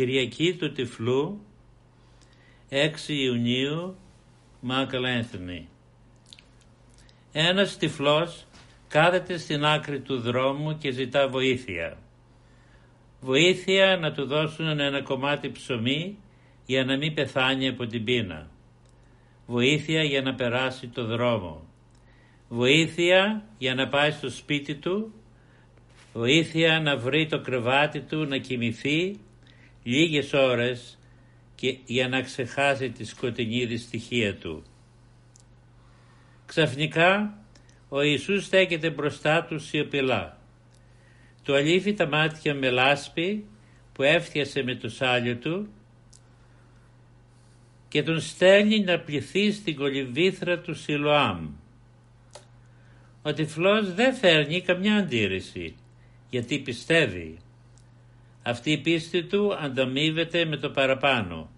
Κυριακή του Τυφλού 6 Ιουνίου Μάκαλα Ένθνη Ένας τυφλός κάθεται στην άκρη του δρόμου και ζητά βοήθεια. Βοήθεια να του δώσουν ένα κομμάτι ψωμί για να μην πεθάνει από την πείνα. Βοήθεια για να περάσει το δρόμο. Βοήθεια για να πάει στο σπίτι του. Βοήθεια να βρει το κρεβάτι του να κοιμηθεί λίγες ώρες και για να ξεχάσει τη σκοτεινή δυστυχία του. Ξαφνικά ο Ιησούς στέκεται μπροστά του σιωπηλά. Του αλήφει τα μάτια με λάσπη που έφτιασε με το σάλιο του και τον στέλνει να πληθεί στην κολυμβήθρα του Σιλοάμ. Ο τυφλός δεν φέρνει καμιά αντίρρηση γιατί πιστεύει. Αυτή η πίστη του ανταμείβεται με το παραπάνω.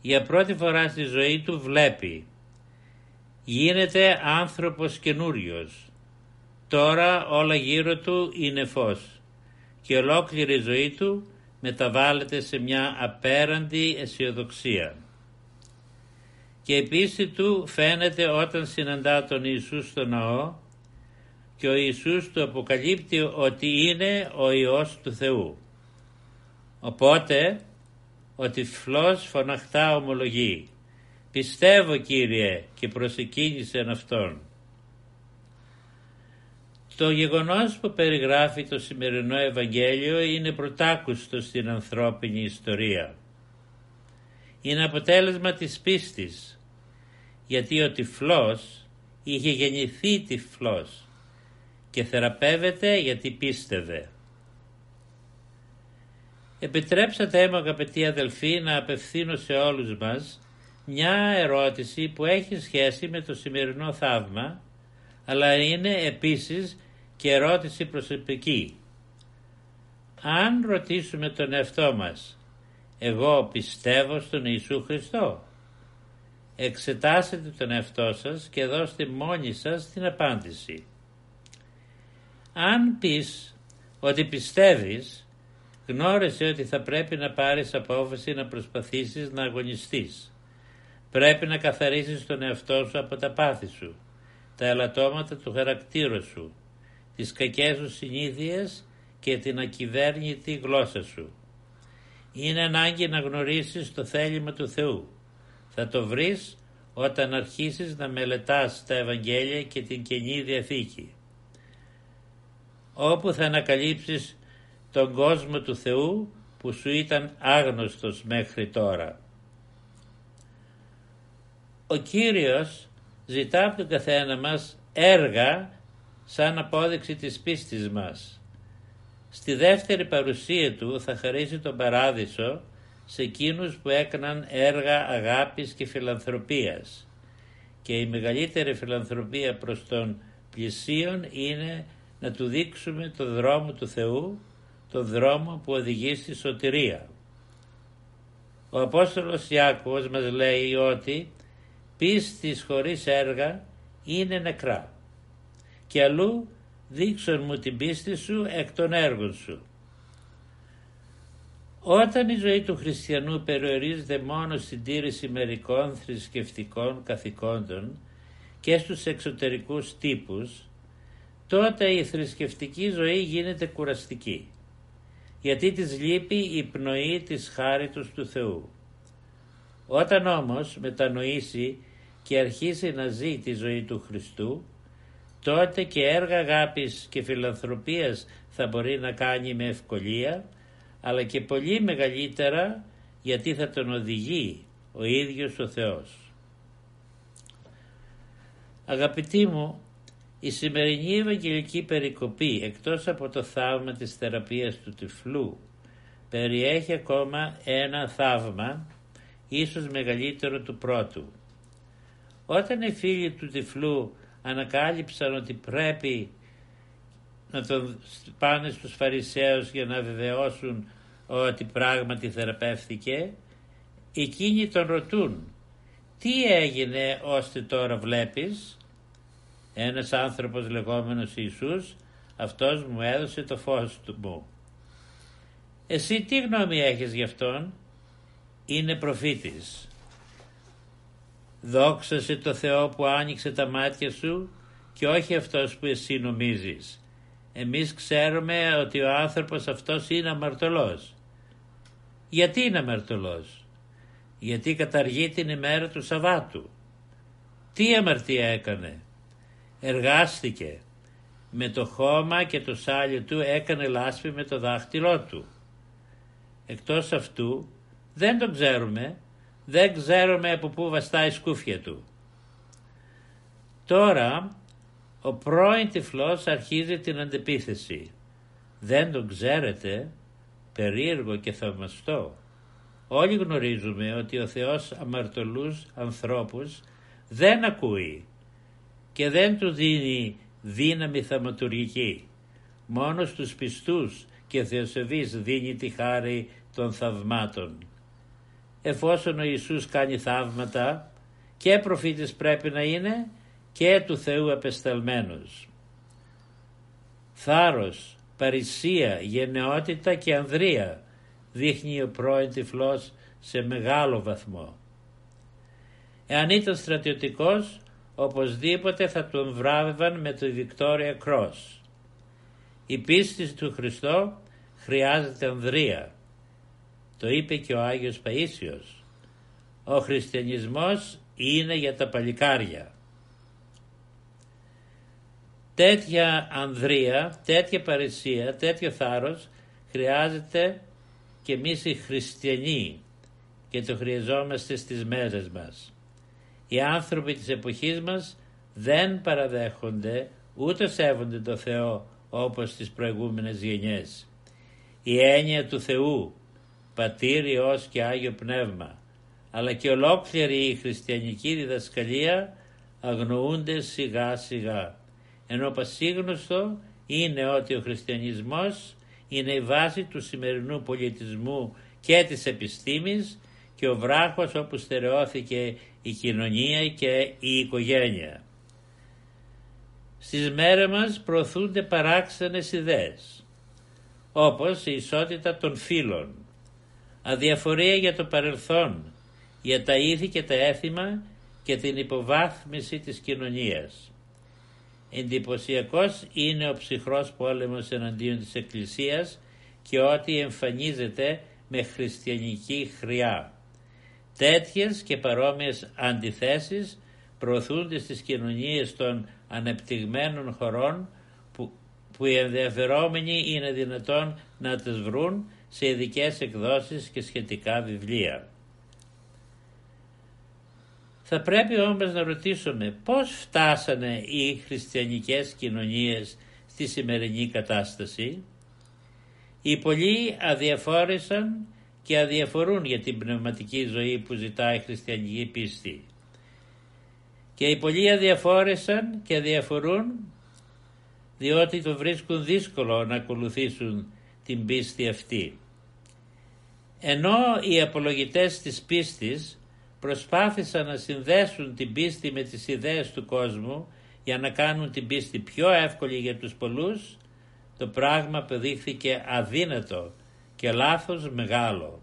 Για πρώτη φορά στη ζωή του βλέπει. Γίνεται άνθρωπος καινούριος. Τώρα όλα γύρω του είναι φως και ολόκληρη η ζωή του μεταβάλλεται σε μια απέραντη αισιοδοξία. Και η πίστη του φαίνεται όταν συναντά τον Ιησούς στο ναό και ο Ιησούς του αποκαλύπτει ότι είναι ο Υιός του Θεού. Οπότε ο τυφλός φωναχτά ομολογεί «Πιστεύω Κύριε» και προσεκίνησε Αυτόν. Το γεγονός που περιγράφει το σημερινό Ευαγγέλιο είναι πρωτάκουστος στην ανθρώπινη ιστορία. Είναι αποτέλεσμα της πίστης, γιατί ο τυφλός είχε γεννηθεί τυφλός και θεραπεύεται γιατί πίστευε. Επιτρέψατε μου αγαπητοί αδελφοί να απευθύνω σε όλους μας μια ερώτηση που έχει σχέση με το σημερινό θαύμα αλλά είναι επίσης και ερώτηση προσωπική. Αν ρωτήσουμε τον εαυτό μας εγώ πιστεύω στον Ιησού Χριστό εξετάσετε τον εαυτό σας και δώστε μόνοι σας την απάντηση. Αν πεις ότι πιστεύεις Γνώρισε ότι θα πρέπει να πάρεις απόφαση να προσπαθήσεις να αγωνιστείς. Πρέπει να καθαρίσεις τον εαυτό σου από τα πάθη σου, τα ελαττώματα του χαρακτήρου σου, τις κακές σου συνήθειες και την ακυβέρνητη γλώσσα σου. Είναι ανάγκη να γνωρίσεις το θέλημα του Θεού. Θα το βρεις όταν αρχίσεις να μελετάς τα Ευαγγέλια και την Καινή Διαθήκη. Όπου θα ανακαλύψεις τον κόσμο του Θεού που σου ήταν άγνωστος μέχρι τώρα. Ο Κύριος ζητά από τον καθένα μας έργα σαν απόδειξη της πίστης μας. Στη δεύτερη παρουσία του θα χαρίσει τον παράδεισο σε εκείνους που έκαναν έργα αγάπης και φιλανθρωπίας και η μεγαλύτερη φιλανθρωπία προς τον πλησίον είναι να του δείξουμε το δρόμο του Θεού το δρόμο που οδηγεί στη σωτηρία. Ο Απόστολος Ιάκωβος μας λέει ότι πίστης χωρίς έργα είναι νεκρά και αλλού δείξον μου την πίστη σου εκ των έργων σου. Όταν η ζωή του χριστιανού περιορίζεται μόνο στην τήρηση μερικών θρησκευτικών καθηκόντων και στους εξωτερικούς τύπους, τότε η θρησκευτική ζωή γίνεται κουραστική, γιατί της λείπει η πνοή της χάριτος του Θεού. Όταν όμως μετανοήσει και αρχίσει να ζει τη ζωή του Χριστού, τότε και έργα αγάπης και φιλανθρωπίας θα μπορεί να κάνει με ευκολία, αλλά και πολύ μεγαλύτερα γιατί θα τον οδηγεί ο ίδιος ο Θεός. Αγαπητοί μου, η σημερινή Ευαγγελική περικοπή εκτός από το θαύμα της θεραπείας του τυφλού περιέχει ακόμα ένα θαύμα ίσως μεγαλύτερο του πρώτου. Όταν οι φίλοι του τυφλού ανακάλυψαν ότι πρέπει να τον πάνε στους Φαρισαίους για να βεβαιώσουν ότι πράγματι θεραπεύθηκε, εκείνοι τον ρωτούν «Τι έγινε ώστε τώρα βλέπεις» ένας άνθρωπος λεγόμενος Ιησούς αυτός μου έδωσε το φως του μου. Εσύ τι γνώμη έχεις γι' αυτόν, είναι προφήτης. Δόξασε το Θεό που άνοιξε τα μάτια σου και όχι αυτός που εσύ νομίζεις. Εμείς ξέρουμε ότι ο άνθρωπος αυτός είναι αμαρτωλός. Γιατί είναι αμαρτωλός; Γιατί καταργεί την ημέρα του Σαββάτου. Τι αμαρτία έκανε; Εργάστηκε. Με το χώμα και το σάλιο του έκανε λάσπη με το δάχτυλό του. Εκτός αυτού δεν τον ξέρουμε, δεν ξέρουμε από πού βαστάει η σκούφια του. Τώρα ο πρώην τυφλός αρχίζει την αντεπίθεση. Δεν τον ξέρετε, περίεργο και θαυμαστό. Όλοι γνωρίζουμε ότι ο Θεός αμαρτωλούς ανθρώπους δεν ακούει και δεν του δίνει δύναμη θαυματουργική. Μόνος στους πιστούς και θεοσεβείς δίνει τη χάρη των θαυμάτων εφόσον ο Ιησούς κάνει θαύματα και προφήτης πρέπει να είναι και του Θεού απεσταλμένος. Θάρρος, παρησία, γενναιότητα και ανδρεία δείχνει ο πρώην τυφλός σε μεγάλο βαθμό. Εάν ήταν στρατιωτικός, οπωσδήποτε θα τον βράβευαν με το Victoria Cross. Η πίστη του Χριστό χρειάζεται ανδρεία. Το είπε και ο Άγιος Παΐσιος. Ο χριστιανισμός είναι για τα παλικάρια. Τέτοια ανδρεία, τέτοια παρησία, τέτοιο θάρρος χρειάζεται και εμείς οι χριστιανοί και το χρειαζόμαστε στις μέρες μας. Οι άνθρωποι της εποχής μας δεν παραδέχονται ούτε σέβονται το Θεό όπως τις προηγούμενες γενιές. Η έννοια του Θεού Πατήρ, Υιός και Άγιο Πνεύμα, αλλά και ολόκληρη η χριστιανική διδασκαλία αγνοούνται σιγά σιγά. Ενώ πασίγνωστο είναι ότι ο χριστιανισμός είναι η βάση του σημερινού πολιτισμού και της επιστήμης και ο βράχος όπου στερεώθηκε η κοινωνία και η οικογένεια. Στις μέρες μας προωθούνται παράξενες ιδέες, όπως η ισότητα των φύλων, αδιαφορία για το παρελθόν, για τα ήθη και τα έθιμα και την υποβάθμιση της κοινωνίας. Εντυπωσιακός είναι ο ψυχρός πόλεμος εναντίον της Εκκλησίας και ό,τι εμφανίζεται με χριστιανική χρειά. Τέτοιες και παρόμοιες αντιθέσεις προωθούνται στις κοινωνίες των ανεπτυγμένων χωρών που, που οι ενδιαφερόμενοι είναι δυνατόν να τις βρουν σε ειδικές εκδόσεις και σχετικά βιβλία. Θα πρέπει όμως να ρωτήσουμε πώς φτάσανε οι χριστιανικές κοινωνίες στη σημερινή κατάσταση. Οι πολλοί αδιαφόρησαν και αδιαφορούν για την πνευματική ζωή που ζητάει η χριστιανική πίστη. Και οι πολλοί αδιαφόρησαν και αδιαφορούν διότι το βρίσκουν δύσκολο να ακολουθήσουν την πίστη αυτή. Ενώ οι απολογητές της πίστης προσπάθησαν να συνδέσουν την πίστη με τις ιδέες του κόσμου για να κάνουν την πίστη πιο εύκολη για τους πολλούς, το πράγμα αποδείχθηκε αδύνατο και και λάθος μεγάλο.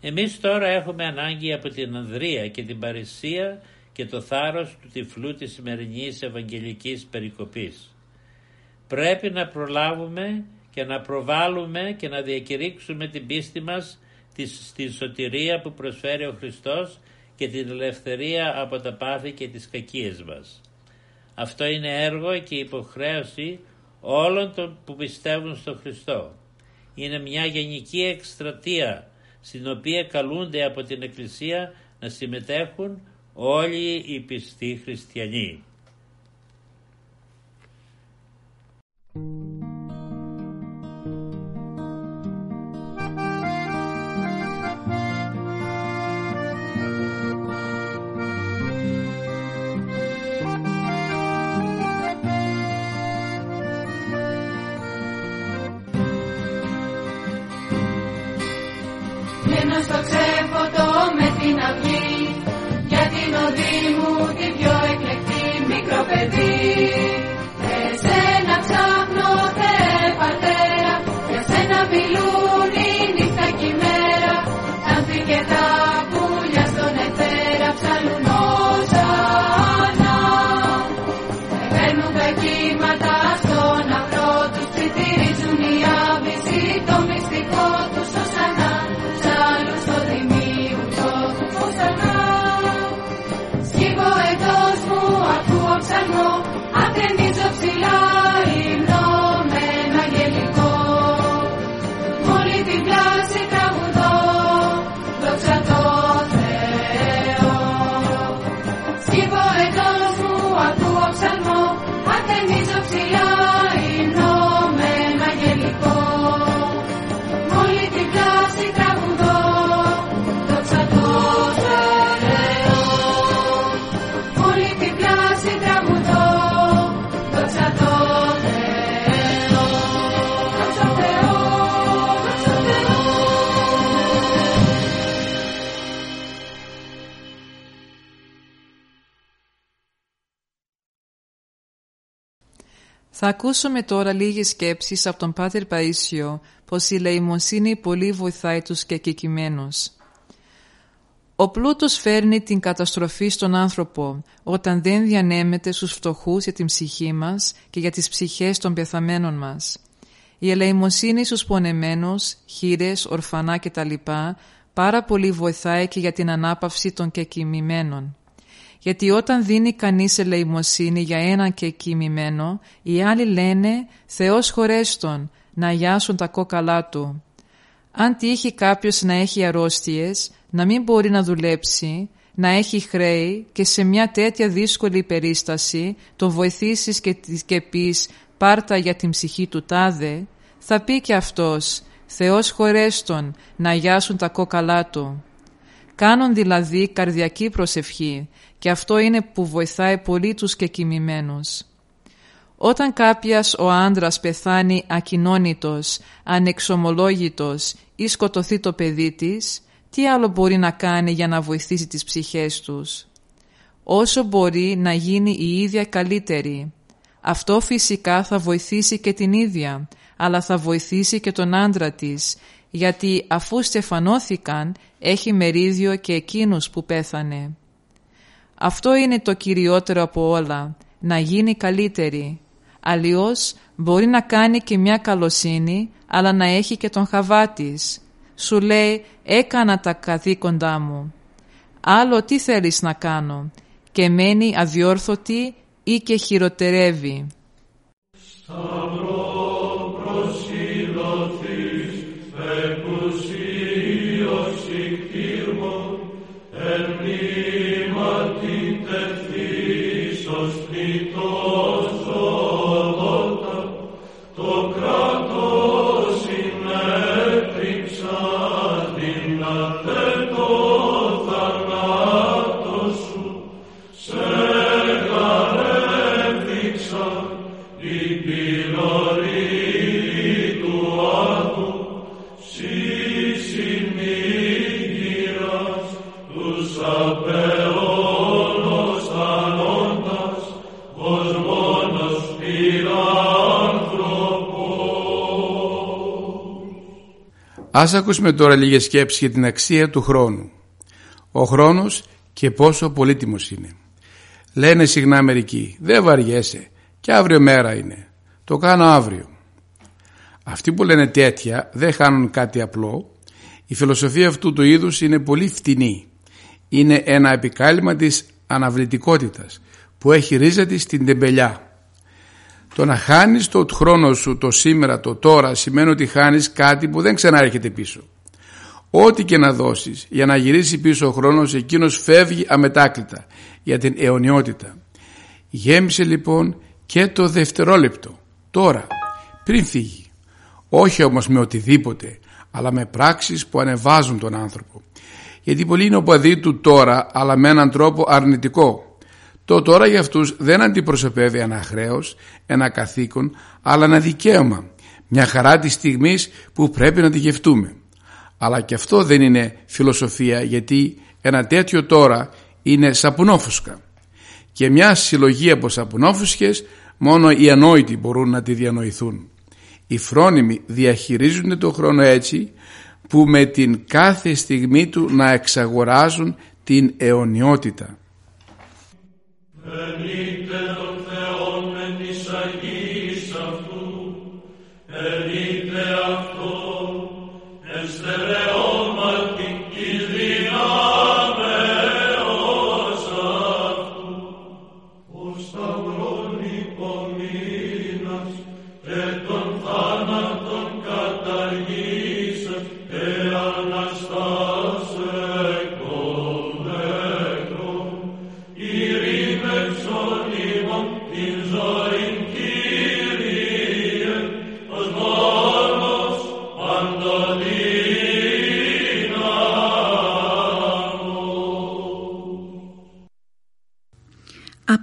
Εμείς τώρα έχουμε ανάγκη από την ανδρεία και την παρησία και το θάρρος του τυφλού της σημερινής Ευαγγελικής Περικοπής. Πρέπει να προλάβουμε και να προβάλλουμε και να διακηρύξουμε την πίστη μας στη σωτηρία που προσφέρει ο Χριστός και την ελευθερία από τα πάθη και τις κακίες μας. Αυτό είναι έργο και υποχρέωση όλων των που πιστεύουν στον Χριστό. Είναι μια γενική εκστρατεία στην οποία καλούνται από την Εκκλησία να συμμετέχουν όλοι οι πιστοί χριστιανοί. Bendito. Θα ακούσουμε τώρα λίγες σκέψεις από τον Πάτερ Παΐσιο πως η λαιμοσύνη πολύ βοηθάει τους και κεκειμένους. Ο πλούτος φέρνει την καταστροφή στον άνθρωπο όταν δεν διανέμεται στους φτωχούς για την ψυχή μας και για τις ψυχές των πεθαμένων μας. Η ελεημοσύνη στους πονεμένους, χείρες, ορφανά κτλ. πάρα πολύ βοηθάει και για την ανάπαυση των κεκοιμημένων. Γιατί όταν δίνει κανείς ελεημοσύνη για έναν και κοιμημένο, οι άλλοι λένε «Θεός χωρέστον, να γιάσουν τα κόκαλά του». Αν τύχει κάποιος να έχει αρρώστιες, να μην μπορεί να δουλέψει, να έχει χρέη και σε μια τέτοια δύσκολη περίσταση τον βοηθήσεις και, και πεις «Πάρτα για την ψυχή του τάδε», θα πει και αυτός «Θεός χωρέστον, να γιάσουν τα κόκαλά του». Κάνουν δηλαδή καρδιακή προσευχή και αυτό είναι που βοηθάει πολύ τους και κοιμημένους. Όταν κάποιος ο άντρας πεθάνει ακοινώνητος, ανεξομολόγητος ή σκοτωθεί το παιδί της, τι άλλο μπορεί να κάνει για να βοηθήσει τις ψυχές τους; Όσο μπορεί να γίνει η ίδια καλύτερη. Αυτό φυσικά θα βοηθήσει και την ίδια, αλλά θα βοηθήσει και τον άντρα της, γιατί αφού στεφανώθηκαν έχει μερίδιο και εκείνους που πέθανε. Αυτό είναι το κυριότερο από όλα, να γίνει καλύτερη. Αλλιώς μπορεί να κάνει και μια καλοσύνη, αλλά να έχει και τον χαβά της. Σου λέει «έκανα τα καθήκοντά μου». Άλλο τι θέλεις να κάνω και μένει αδιόρθωτη ή και χειροτερεύει. Ερμήματι τεθεί στο σπιτό. Ας ακούσουμε τώρα λίγες σκέψεις για την αξία του χρόνου. Ο χρόνος και πόσο πολύτιμος είναι. Λένε συχνά μερικοί, δεν βαριέσαι και αύριο μέρα είναι. Το κάνω αύριο. Αυτοί που λένε τέτοια δεν χάνουν κάτι απλό. Η φιλοσοφία αυτού του είδους είναι πολύ φτηνή. Είναι ένα επικάλυμα της αναβλητικότητας που έχει ρίζα της στην τεμπελιά. Το να χάνεις το χρόνο σου το σήμερα, το τώρα σημαίνει ότι χάνεις κάτι που δεν ξανάρχεται πίσω. Ό,τι και να δώσεις για να γυρίσει πίσω ο χρόνος εκείνος φεύγει αμετάκλητα για την αιωνιότητα. Γέμισε λοιπόν και το δευτερόλεπτο, τώρα, πριν φύγει. Όχι όμως με οτιδήποτε, αλλά με πράξεις που ανεβάζουν τον άνθρωπο. Γιατί πολλοί είναι οπαδοί του τώρα, αλλά με έναν τρόπο αρνητικό. Το τώρα για αυτούς δεν αντιπροσωπεύει ένα χρέος, ένα καθήκον, αλλά ένα δικαίωμα. Μια χαρά της στιγμής που πρέπει να τη γευτούμε. Αλλά και αυτό δεν είναι φιλοσοφία γιατί ένα τέτοιο τώρα είναι σαπουνόφουσκα. Και μια συλλογή από σαπουνόφουσκες μόνο οι ανόητοι μπορούν να τη διανοηθούν. Οι φρόνιμοι διαχειρίζονται το χρόνο έτσι που με την κάθε στιγμή του να εξαγοράζουν την αιωνιότητα. Beneath the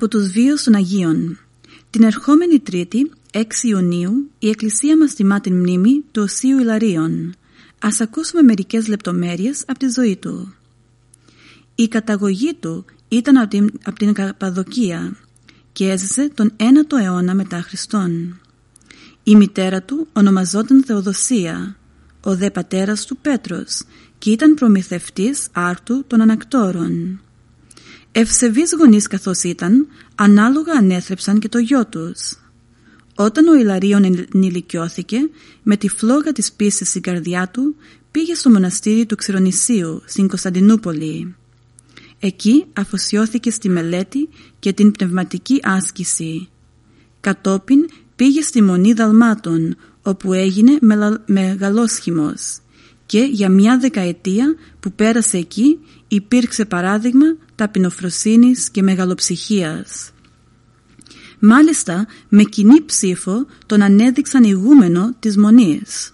Από τους βίους των Αγίων Την ερχόμενη Τρίτη, 6 Ιουνίου, η Εκκλησία μας τιμά την μνήμη του Οσίου Ιλαρίων. Ας ακούσουμε μερικές λεπτομέρειες από τη ζωή του. Η καταγωγή του ήταν από την, από την Καπαδοκία και έζησε τον 1ο αιώνα μετά Χριστόν. Η μητέρα του ονομαζόταν Θεοδοσία, ο δε πατέρας του Πέτρος και ήταν προμηθευτής άρτου των ανακτόρων. Ευσεβείς γονείς καθώς ήταν, ανάλογα ανέθρεψαν και το γιο τους. Όταν ο Ιλαρίων ενηλικιώθηκε, με τη φλόγα της πίστης στην καρδιά του, πήγε στο μοναστήρι του Ξηρονησίου, στην Κωνσταντινούπολη. Εκεί αφοσιώθηκε στη μελέτη και την πνευματική άσκηση. Κατόπιν πήγε στη Μονή Δαλμάτων, όπου έγινε μεγαλόσχημος και για μια δεκαετία που πέρασε εκεί υπήρξε παράδειγμα ταπεινοφροσύνης και μεγαλοψυχίας. Μάλιστα με κοινή ψήφο τον ανέδειξαν ηγούμενο της Μονής.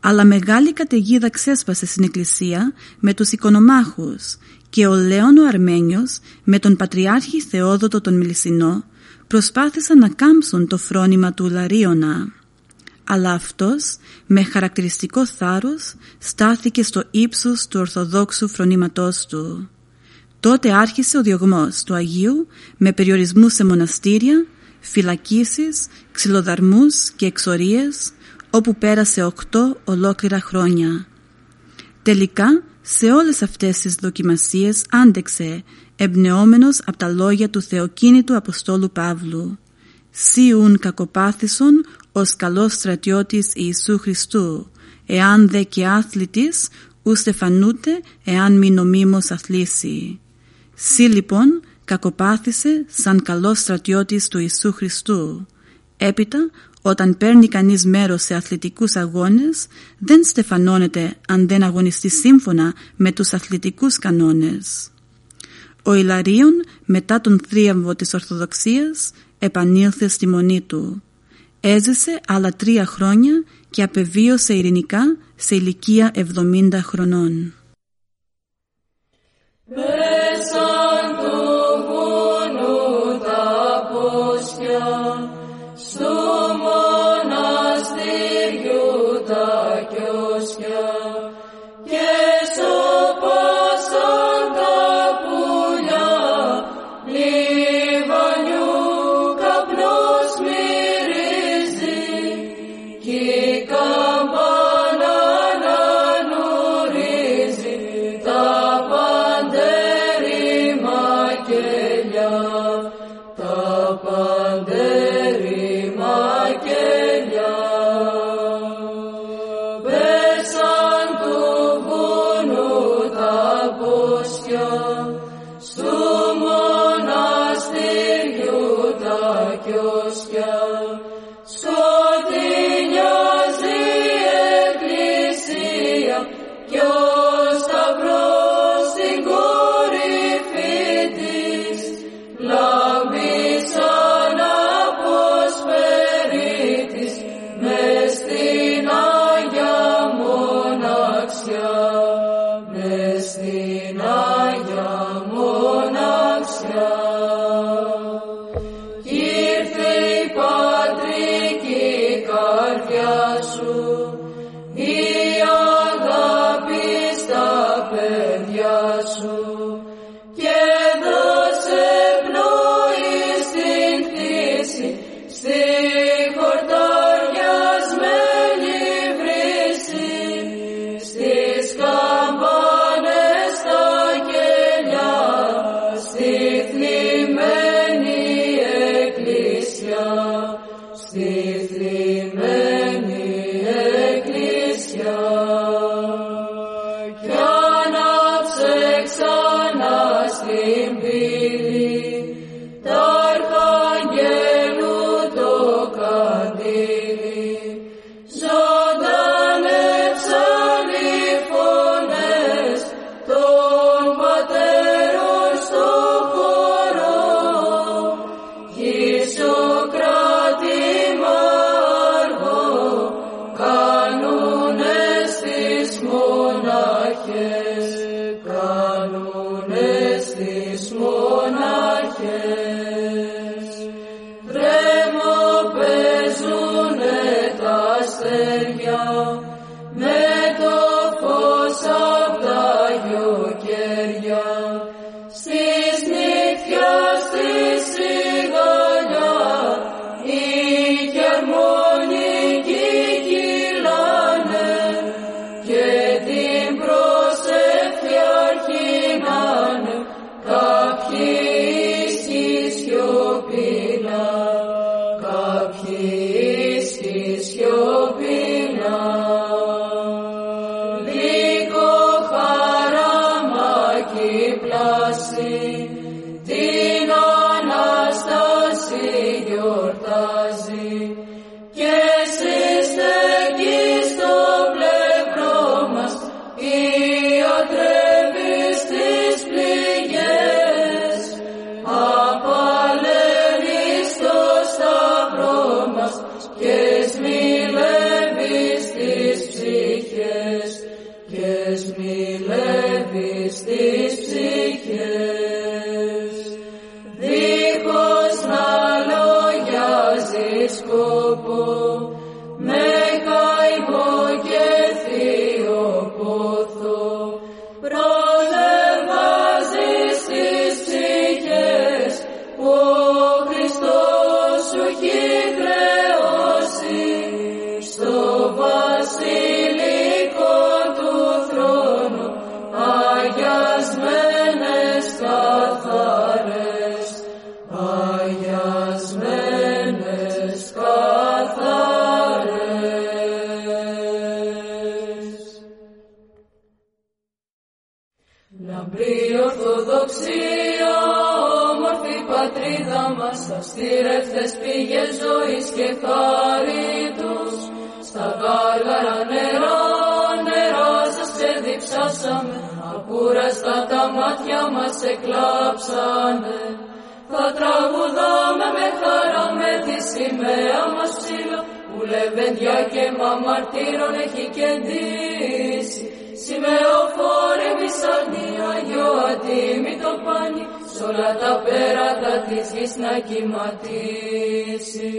Αλλά μεγάλη καταιγίδα ξέσπασε στην εκκλησία με τους οικονομάχους και ο Λέων ο Αρμένιος με τον Πατριάρχη Θεόδοτο τον Μιλισσινό προσπάθησαν να κάμψουν το φρόνημα του Λαρίωνα αλλά αυτός με χαρακτηριστικό θάρρος στάθηκε στο ύψος του ορθοδόξου φρονήματός του. Τότε άρχισε ο διωγμός του Αγίου με περιορισμούς σε μοναστήρια, φυλακίσεις, ξυλοδαρμούς και εξορίες όπου πέρασε οκτώ ολόκληρα χρόνια. Τελικά σε όλες αυτές τις δοκιμασίες άντεξε εμπνεόμενος από τα λόγια του θεοκίνητου Αποστόλου Παύλου «Σίουν κακοπάθησον ως καλός στρατιώτης Ιησού Χριστού, εάν δε και άθλητης, ου στεφανούτε εάν μη νομίμως αθλήσει. Σύ λοιπόν κακοπάθησε σαν καλός στρατιώτης του Ιησού Χριστού. Έπειτα, όταν παίρνει κανείς μέρος σε αθλητικούς αγώνες, δεν στεφανώνεται αν δεν αγωνιστεί σύμφωνα με τους αθλητικούς κανόνες. Ο Ιλαρίων, μετά τον θρίαμβο της Ορθοδοξίας, επανήλθε στη μονή του. Έζησε άλλα τρία χρόνια και απεβίωσε ειρηνικά σε ηλικία 70 χρονών. Besar. μιλεύεις τις ψυχές. Δίχως να λόγια ζεις σκοπό Στα τα μάτια μας εκλάψανε. Θα τραγουδάμε με χαρά με τη σημαία μας ψηλό που λεβέντια και μα μαρτύρων έχει κεντήσει. Σημεοφόρε μισάνι, Αγιο Ατίμη το πάνι σ' τα πέρατα της γης να κυματίσει.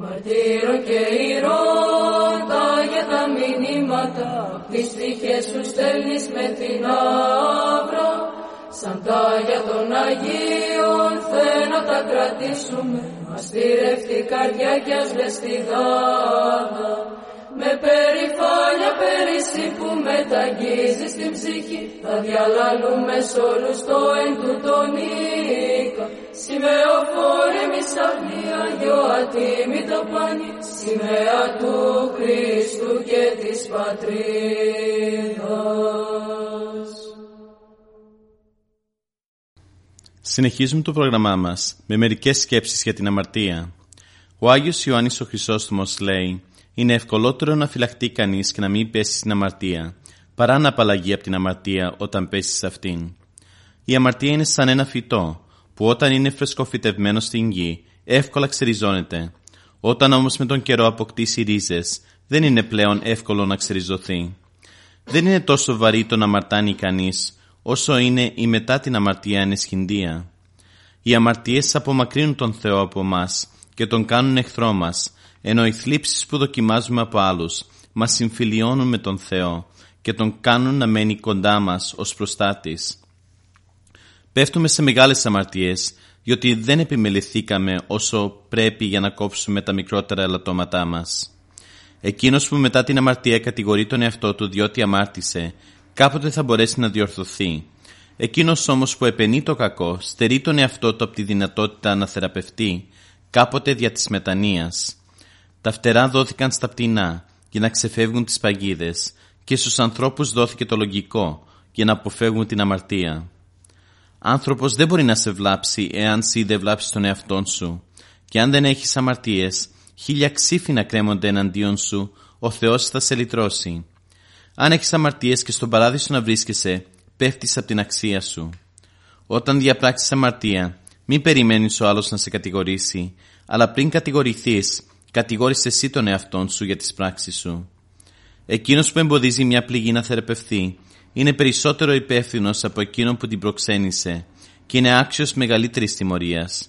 Μαρτύρων και ηρώντα για τα μηνύματα τις τύχες σου στέλνεις με την άβρα σαν για των Αγίων θέλω τα κρατήσουμε. Ας τη καρδιά κι ας λες τη δάδα με περηφάνεια πέρυσι που μεταγγίζεις την ψυχή θα διαλαλούμε σ' όλους το εν του ατίμητο πάνι, σημαία του Χριστού και της Πατρίδος. Συνεχίζουμε το πρόγραμμά μας με μερικές σκέψεις για την αμαρτία. Ο Άγιος Ιωάννης ο Χρυσόστομος λέει «Είναι ευκολότερο να φυλαχτεί κανείς και να μην πέσει στην αμαρτία, παρά να απαλλαγεί από την αμαρτία όταν πέσει σε αυτήν. Η αμαρτία είναι σαν ένα φυτό, που όταν είναι φρεσκοφυτευμένο στην γη, εύκολα ξεριζώνεται. Όταν όμως με τον καιρό αποκτήσει ρίζες, δεν είναι πλέον εύκολο να ξεριζωθεί. Δεν είναι τόσο βαρύ το να αμαρτάνει κανείς, όσο είναι η μετά την αμαρτία ενεσχυντία. Οι αμαρτίες απομακρύνουν τον Θεό από εμά και τον κάνουν εχθρό μας, ενώ οι θλίψεις που δοκιμάζουμε από άλλους μας συμφιλιώνουν με τον Θεό και τον κάνουν να μένει κοντά μας ως προστάτης. Πέφτουμε σε μεγάλες αμαρτίες, διότι δεν επιμεληθήκαμε όσο πρέπει για να κόψουμε τα μικρότερα ελαττώματά μας. Εκείνος που μετά την αμαρτία κατηγορεί τον εαυτό του διότι αμάρτησε, κάποτε θα μπορέσει να διορθωθεί. Εκείνος όμως που επενεί το κακό, στερεί τον εαυτό του από τη δυνατότητα να θεραπευτεί, κάποτε δια της μετανοίας. Τα φτερά δόθηκαν στα πτηνά για να ξεφεύγουν τις παγίδες και στους ανθρώπους δόθηκε το λογικό για να αποφεύγουν την αμαρτία. Άνθρωπος δεν μπορεί να σε βλάψει εάν σύ δεν βλάψεις τον εαυτόν σου και αν δεν έχεις αμαρτίες, χίλια ξύφη κρέμονται εναντίον σου, ο Θεός θα σε λυτρώσει. Αν έχεις αμαρτίες και στον παράδεισο να βρίσκεσαι, πέφτεις από την αξία σου. Όταν διαπράξεις αμαρτία, μην περιμένεις ο άλλος να σε κατηγορήσει, αλλά πριν κατηγορηθείς, κατηγόρησες εσύ τον εαυτόν σου για τις πράξεις σου. Εκείνος που εμποδίζει μια πληγή να θεραπευθεί είναι περισσότερο υπεύθυνος από εκείνον που την προξένησε και είναι άξιος μεγαλύτερης τιμωρίας.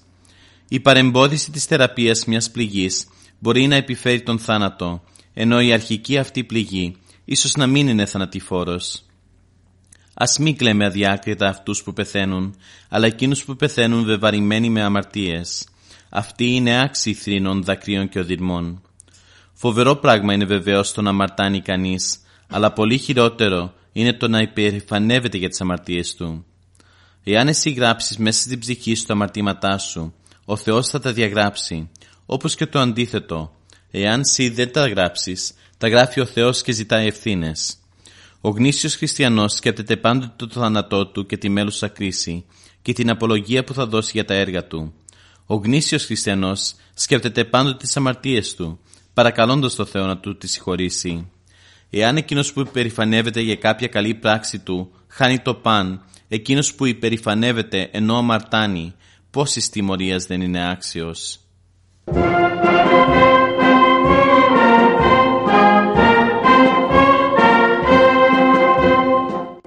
Η παρεμπόδιση της θεραπείας μιας πληγής μπορεί να επιφέρει τον θάνατο, ενώ η αρχική αυτή πληγή ίσως να μην είναι θανατηφόρος. Ας μην κλαίμε αδιάκριτα αυτούς που πεθαίνουν, αλλά εκείνους που πεθαίνουν βεβαρημένοι με αμαρτίες. Αυτοί είναι άξιοι θρήνων, δακρύων και οδυρμών. Φοβερό πράγμα είναι βεβαίως το να αμαρτάνει κανείς, αλλά πολύ χειρότερο είναι το να υπερηφανεύεται για τις αμαρτίες του. Εάν εσύ γράψεις μέσα στην ψυχή σου τα αμαρτήματά σου, ο Θεός θα τα διαγράψει, όπως και το αντίθετο. Εάν εσύ δεν τα γράψεις, τα γράφει ο Θεός και ζητάει ευθύνες. Ο γνήσιος χριστιανός σκέπτεται πάντοτε το θάνατό του και τη μέλουσα κρίση και την απολογία που θα δώσει για τα έργα του. Ο γνήσιος χριστιανός σκέπτεται πάντοτε τις αμαρτίες του, παρακαλώντας το Θεό να του τη συγχωρήσει. Εάν εκείνος που υπερηφανεύεται για κάποια καλή πράξη του χάνει το παν, εκείνος που υπερηφανεύεται ενώ αμαρτάνει, πόση τιμωρίας δεν είναι άξιος.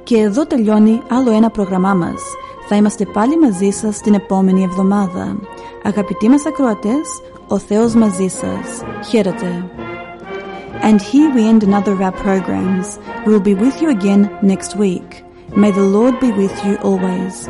Και εδώ τελειώνει άλλο ένα πρόγραμμά μας. Θα είμαστε πάλι μαζί σας την επόμενη εβδομάδα. Αγαπητοί μας ακροατές, ο Θεός μαζί σας. Χαίρετε. And here we end another of our programs. We will be with you again next week. May the Lord be with you always.